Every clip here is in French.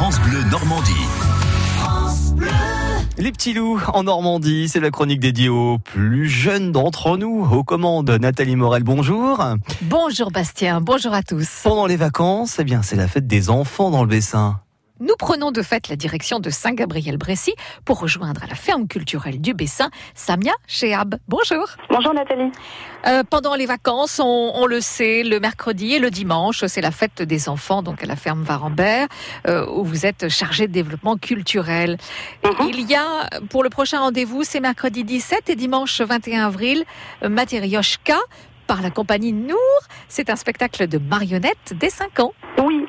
France Bleu Normandie. Les petits loups en Normandie, c'est la chronique dédiée aux plus jeunes d'entre nous. Aux commandes, Nathalie Morel, bonjour. Bonjour Bastien, bonjour à tous. Pendant les vacances, eh bien, c'est la fête des enfants dans le Bessin. Nous prenons de fait la direction de Saint-Gabriel-Brécy pour rejoindre à la ferme culturelle du Bessin Samia Chehab. Bonjour. Bonjour Nathalie. Euh, pendant les vacances, on, on, le sait, le mercredi et le dimanche, c'est la fête des enfants, donc à la ferme Varambert, euh, où vous êtes chargé de développement culturel. Mhm. Il y a, pour le prochain rendez-vous, c'est mercredi 17 et dimanche 21 avril, Materioshka par la compagnie Nour. C'est un spectacle de marionnettes dès 5 ans.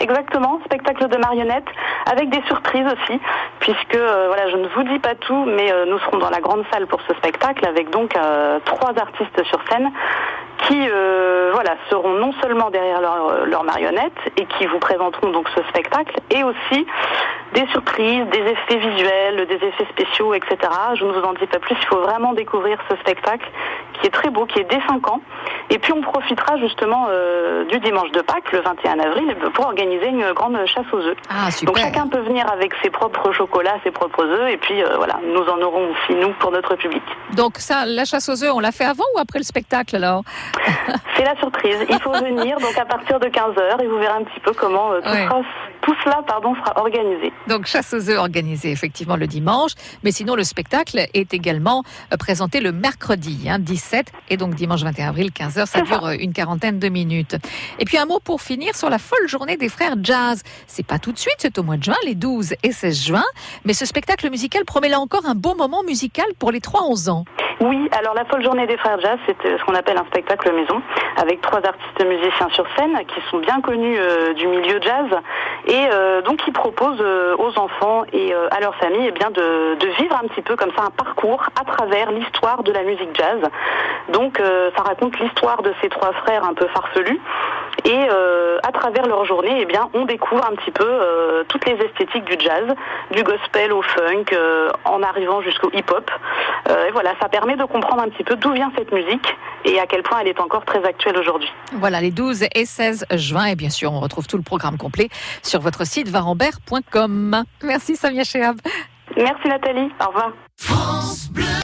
Exactement, spectacle de marionnettes avec des surprises aussi, puisque euh, voilà, je ne vous dis pas tout, mais euh, nous serons dans la grande salle pour ce spectacle avec donc euh, trois artistes sur scène qui voilà seront non seulement derrière leurs leur marionnettes et qui vous présenteront donc ce spectacle et aussi des surprises, des effets visuels, des effets spéciaux, etc. Je ne vous en dis pas plus, il faut vraiment découvrir ce spectacle qui est très beau, qui est dès 5 ans. Et puis on profitera justement euh, du dimanche de Pâques, le 21 avril, pour organiser une grande chasse aux œufs. Ah, super. Donc chacun peut venir avec ses propres chocolats, ses propres œufs, et puis euh, voilà, nous en aurons aussi nous pour notre public. Donc ça, la chasse aux œufs, on l'a fait avant ou après le spectacle alors? C'est la surprise. Il faut venir donc à partir de 15h et vous verrez un petit peu comment euh, tout, Ouais. sera- tout cela pardon, sera organisé. Donc chasse aux œufs organisée effectivement le dimanche, mais sinon le spectacle est également euh, présenté le mercredi hein, 17 et donc dimanche 21 avril 15h, ça dure euh, une quarantaine de minutes. Et puis un mot pour finir sur la folle journée des frères jazz. C'est pas tout de suite, c'est au mois de juin, les 12 et 16 juin, mais ce spectacle musical promet là encore un beau moment musical pour les 3-11 ans. Oui, alors la folle journée des frères jazz, c'est euh, ce qu'on appelle un spectacle maison, avec trois artistes musiciens sur scène qui sont bien connus euh, du milieu jazz et euh, donc qui proposent aux enfants et à leur famille eh de, de vivre un petit peu comme ça un parcours à travers l'histoire de la musique jazz. Donc ça raconte l'histoire de ces trois frères un peu farfelus et euh, à travers leur journée, eh bien, on découvre un petit peu euh, toutes les esthétiques du jazz, du gospel au funk, euh, en arrivant jusqu'au hip-hop. Et voilà, ça permet de comprendre un petit peu d'où vient cette musique et à quel point elle est encore très actuelle aujourd'hui. Voilà les 12 et 16 juin et bien sûr on retrouve tout le programme complet sur votre site varambert.com. Merci Samia Chehab. Merci Nathalie, au revoir.